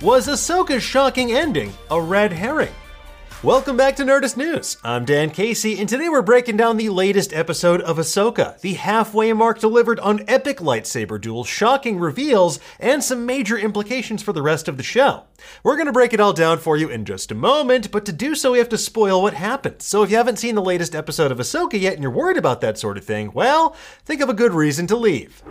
Was Ahsoka's shocking ending a red herring? Welcome back to Nerdist News. I'm Dan Casey, and today we're breaking down the latest episode of Ahsoka, the halfway mark delivered on epic lightsaber duels, shocking reveals, and some major implications for the rest of the show. We're going to break it all down for you in just a moment, but to do so, we have to spoil what happened. So if you haven't seen the latest episode of Ahsoka yet and you're worried about that sort of thing, well, think of a good reason to leave.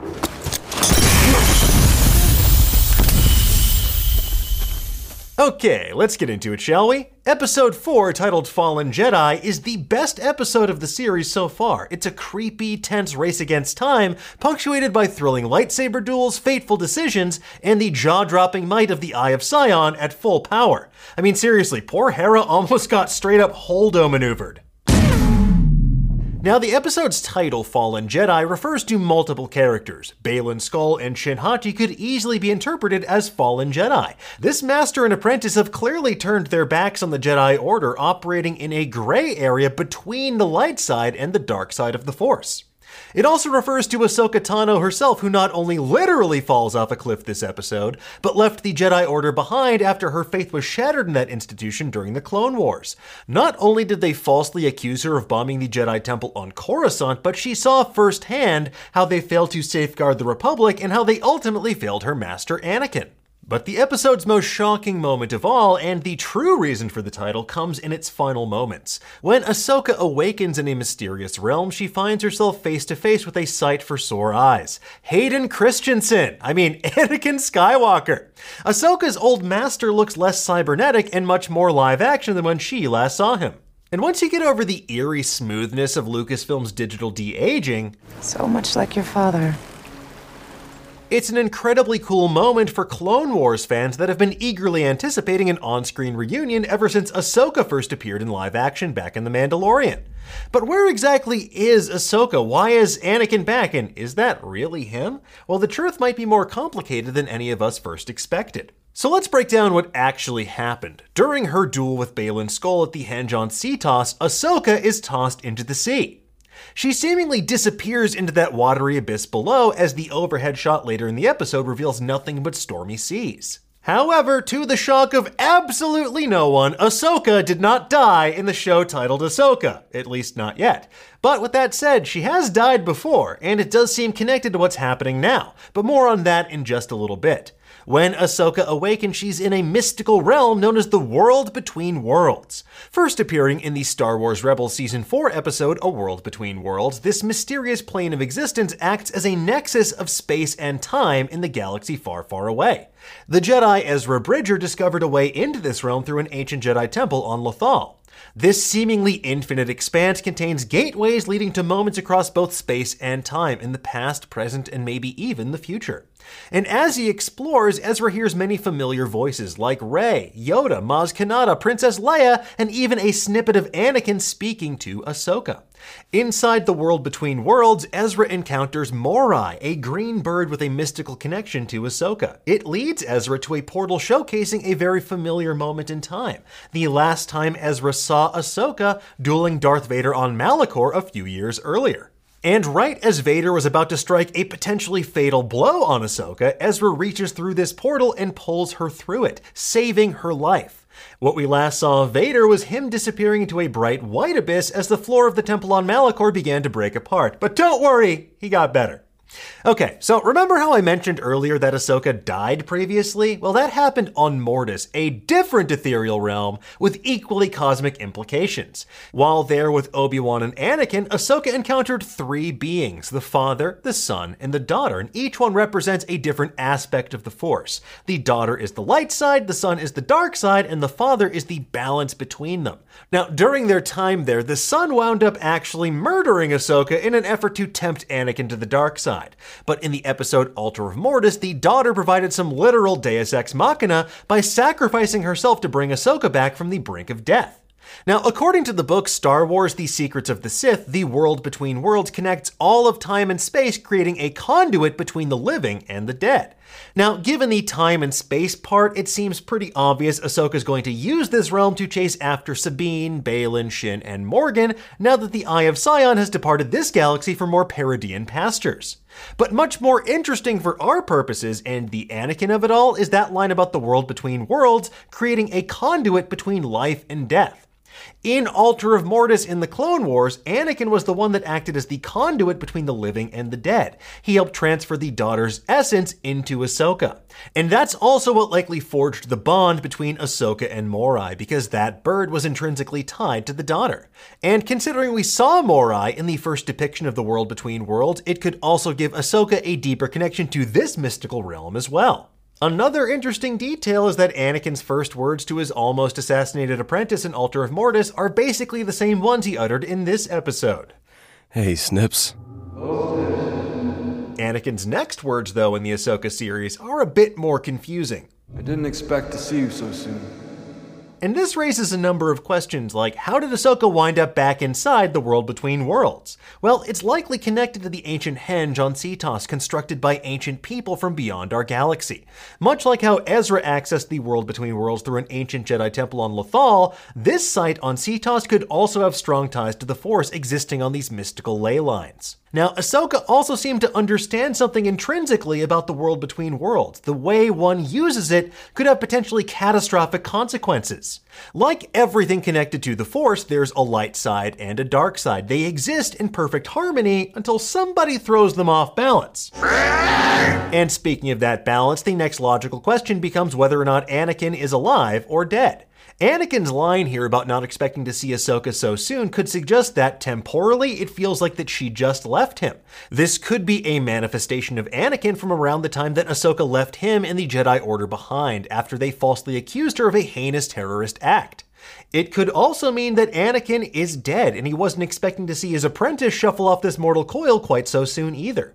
Okay, let's get into it, shall we? Episode 4, titled Fallen Jedi, is the best episode of the series so far. It's a creepy, tense race against time, punctuated by thrilling lightsaber duels, fateful decisions, and the jaw dropping might of the Eye of Sion at full power. I mean, seriously, poor Hera almost got straight up Holdo maneuvered. Now, the episode's title, Fallen Jedi, refers to multiple characters. Baylan Skoll and Shin Hati could easily be interpreted as fallen Jedi. This master and apprentice have clearly turned their backs on the Jedi Order, operating in a gray area between the light side and the dark side of the Force. It also refers to Ahsoka Tano herself, who not only literally falls off a cliff this episode, but left the Jedi Order behind after her faith was shattered in that institution during the Clone Wars. Not only did they falsely accuse her of bombing the Jedi Temple on Coruscant, but she saw firsthand how they failed to safeguard the Republic and how they ultimately failed her master Anakin. But the episode's most shocking moment of all, and the true reason for the title, comes in its final moments. When Ahsoka awakens in a mysterious realm, she finds herself face to face with a sight for sore eyes. Hayden Christensen! I mean, Anakin Skywalker! Ahsoka's old master looks less cybernetic and much more live action than when she last saw him. And once you get over the eerie smoothness of Lucasfilm's digital de aging, So much like your father. It's an incredibly cool moment for Clone Wars fans that have been eagerly anticipating an on screen reunion ever since Ahsoka first appeared in live action back in The Mandalorian. But where exactly is Ahsoka? Why is Anakin back? And is that really him? Well, the truth might be more complicated than any of us first expected. So let's break down what actually happened. During her duel with Baylan Skoll at the henge on Seatos, Ahsoka is tossed into the sea. She seemingly disappears into that watery abyss below as the overhead shot later in the episode reveals nothing but stormy seas. However, to the shock of absolutely no one, Ahsoka did not die in the show titled Ahsoka, at least not yet. But with that said, she has died before, and it does seem connected to what's happening now, but more on that in just a little bit. When Ahsoka awakens, she's in a mystical realm known as the World Between Worlds. First appearing in the Star Wars Rebels Season 4 episode, A World Between Worlds, this mysterious plane of existence acts as a nexus of space and time in the galaxy far, far away. The Jedi Ezra Bridger discovered a way into this realm through an ancient Jedi temple on Lothal. This seemingly infinite expanse contains gateways leading to moments across both space and time in the past, present, and maybe even the future. And as he explores, Ezra hears many familiar voices like Rey, Yoda, Maz Kanata, Princess Leia, and even a snippet of Anakin speaking to Ahsoka. Inside the world between worlds, Ezra encounters Morai, a green bird with a mystical connection to Ahsoka. It leads Ezra to a portal showcasing a very familiar moment in time. The last time Ezra saw Ahsoka dueling Darth Vader on Malachor a few years earlier. And right as Vader was about to strike a potentially fatal blow on Ahsoka, Ezra reaches through this portal and pulls her through it, saving her life. What we last saw of Vader was him disappearing into a bright white abyss as the floor of the temple on Malachor began to break apart. But don't worry, he got better. Okay, so remember how I mentioned earlier that Ahsoka died previously? Well, that happened on Mortis, a different ethereal realm with equally cosmic implications. While there with Obi-Wan and Anakin, Ahsoka encountered three beings, the father, the son, and the daughter, and each one represents a different aspect of the Force. The daughter is the light side, the son is the dark side, and the father is the balance between them. Now, during their time there, the son wound up actually murdering Ahsoka in an effort to tempt Anakin to the dark side. Died. But in the episode Altar of Mortis, the daughter provided some literal deus ex machina by sacrificing herself to bring Ahsoka back from the brink of death. Now, according to the book Star Wars The Secrets of the Sith, the world between worlds connects all of time and space, creating a conduit between the living and the dead. Now, given the time and space part, it seems pretty obvious Ahsoka's going to use this realm to chase after Sabine, Baylan, Shin, and Morgan now that the Eye of Sion has departed this galaxy for more Peridea pastures. But much more interesting for our purposes and the Anakin of it all is that line about the world between worlds creating a conduit between life and death. In Altar of Mortis in the Clone Wars, Anakin was the one that acted as the conduit between the living and the dead. He helped transfer the daughter's essence into Ahsoka. And that's also what likely forged the bond between Ahsoka and Morai, because that bird was intrinsically tied to the daughter. And considering we saw Morai in the first depiction of the world between worlds, it could also give Ahsoka a deeper connection to this mystical realm as well. Another interesting detail is that Anakin's first words to his almost assassinated apprentice in Altar of Mortis are basically the same ones he uttered in this episode. Hey, Snips. Anakin's next words, though, in the Ahsoka series are a bit more confusing. I didn't expect to see you so soon. And this raises a number of questions like how did Ahsoka wind up back inside the world between worlds? Well, it's likely connected to the ancient henge on Seatos constructed by ancient people from beyond our galaxy. Much like how Ezra accessed the world between worlds through an ancient Jedi temple on Lothal, this site on Seatos could also have strong ties to the Force existing on these mystical ley lines. Now, Ahsoka also seemed to understand something intrinsically about the world between worlds. The way one uses it could have potentially catastrophic consequences. Like everything connected to the Force, there's a light side and a dark side. They exist in perfect harmony until somebody throws them off balance. And speaking of that balance, the next logical question becomes whether or not Anakin is alive or dead. Anakin's line here about not expecting to see Ahsoka so soon could suggest that temporally it feels like that she just left him. This could be a manifestation of Anakin from around the time that Ahsoka left him and the Jedi Order behind after they falsely accused her of a heinous terrorist act. It could also mean that Anakin is dead and he wasn't expecting to see his apprentice shuffle off this mortal coil quite so soon either.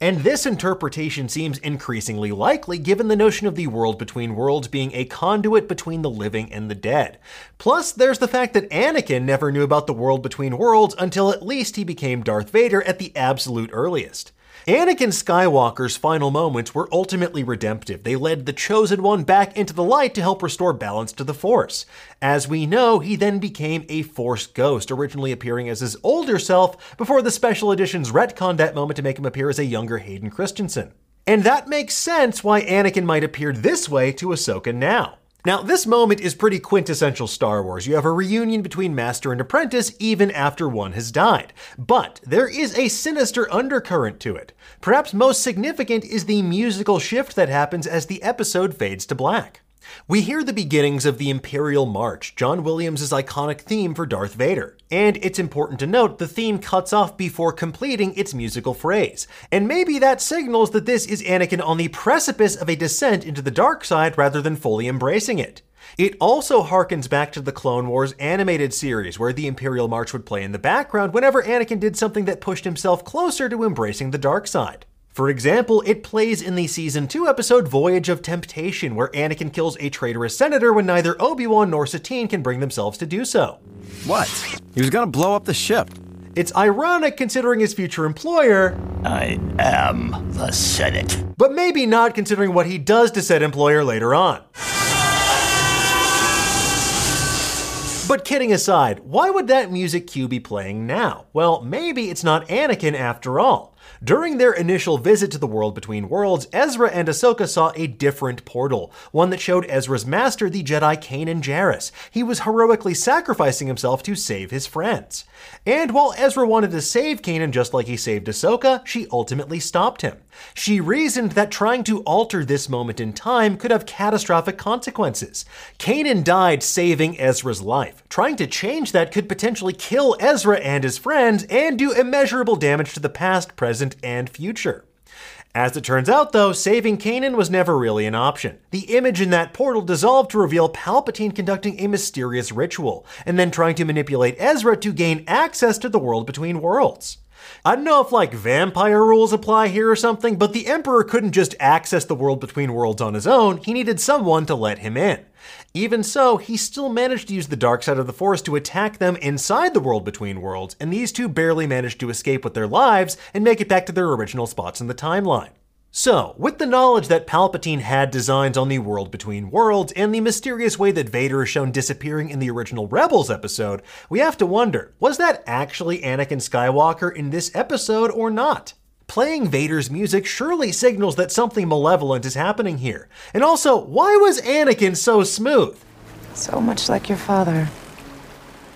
And this interpretation seems increasingly likely given the notion of the world between worlds being a conduit between the living and the dead. Plus, there's the fact that Anakin never knew about the world between worlds until at least he became Darth Vader at the absolute earliest. Anakin Skywalker's final moments were ultimately redemptive. They led the Chosen One back into the light to help restore balance to the Force. As we know, he then became a Force ghost, originally appearing as his older self before the special editions retconned that moment to make him appear as a younger Hayden Christensen. And that makes sense why Anakin might appear this way to Ahsoka now. Now, this moment is pretty quintessential Star Wars. You have a reunion between master and apprentice even after one has died. But there is a sinister undercurrent to it. Perhaps most significant is the musical shift that happens as the episode fades to black. We hear the beginnings of the Imperial March, John Williams' iconic theme for Darth Vader. And it's important to note the theme cuts off before completing its musical phrase. And maybe that signals that this is Anakin on the precipice of a descent into the dark side rather than fully embracing it. It also harkens back to the Clone Wars animated series, where the Imperial March would play in the background whenever Anakin did something that pushed himself closer to embracing the dark side. For example, it plays in the season 2 episode Voyage of Temptation, where Anakin kills a traitorous senator when neither Obi-Wan nor Satine can bring themselves to do so. What? He was gonna blow up the ship. It's ironic considering his future employer, I am the Senate. but maybe not considering what he does to said employer later on. But kidding aside, why would that music cue be playing now? Well, maybe it's not Anakin after all. During their initial visit to the world between worlds, Ezra and Ahsoka saw a different portal, one that showed Ezra's master, the Jedi Kanan Jarrus. He was heroically sacrificing himself to save his friends. And while Ezra wanted to save Kanan just like he saved Ahsoka, she ultimately stopped him. She reasoned that trying to alter this moment in time could have catastrophic consequences. Kanan died saving Ezra's life. Trying to change that could potentially kill Ezra and his friends and do immeasurable damage to the past, present, and future. As it turns out, though, saving Kanan was never really an option. The image in that portal dissolved to reveal Palpatine conducting a mysterious ritual, and then trying to manipulate Ezra to gain access to the world between worlds. I don't know if like vampire rules apply here or something, but the Emperor couldn't just access the world between worlds on his own, he needed someone to let him in. Even so, he still managed to use the dark side of the Force to attack them inside the world between worlds, and these two barely managed to escape with their lives and make it back to their original spots in the timeline. So, with the knowledge that Palpatine had designs on the world between worlds and the mysterious way that Vader is shown disappearing in the original Rebels episode, we have to wonder was that actually Anakin Skywalker in this episode or not? Playing Vader's music surely signals that something malevolent is happening here. And also, why was Anakin so smooth? So much like your father.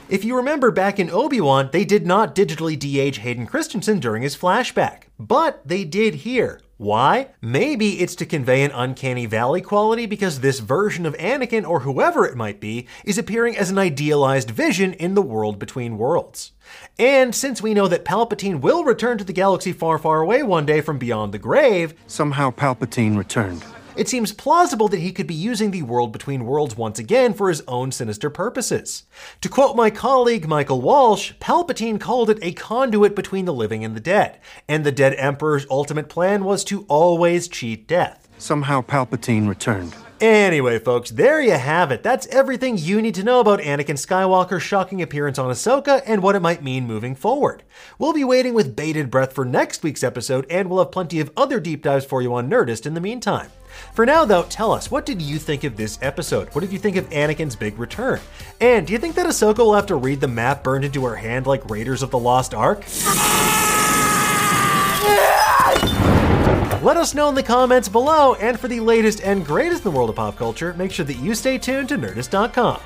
If you remember back in Obi Wan, they did not digitally de age Hayden Christensen during his flashback, but they did here. Why? Maybe it's to convey an uncanny valley quality because this version of Anakin, or whoever it might be, is appearing as an idealized vision in the world between worlds. And since we know that Palpatine will return to the galaxy far, far away one day from beyond the grave, Somehow Palpatine returned. It seems plausible that he could be using the world between worlds once again for his own sinister purposes. To quote my colleague Michael Walsh, Palpatine called it a conduit between the living and the dead, and the dead Emperor's ultimate plan was to always cheat death. Somehow Palpatine returned. Anyway, folks, there you have it. That's everything you need to know about Anakin Skywalker's shocking appearance on Ahsoka and what it might mean moving forward. We'll be waiting with bated breath for next week's episode, and we'll have plenty of other deep dives for you on Nerdist in the meantime. For now, though, tell us, what did you think of this episode? What did you think of Anakin's big return? And do you think that Ahsoka will have to read the map burned into her hand like Raiders of the Lost Ark? Let us know in the comments below, and for the latest and greatest in the world of pop culture, make sure that you stay tuned to Nerdist.com.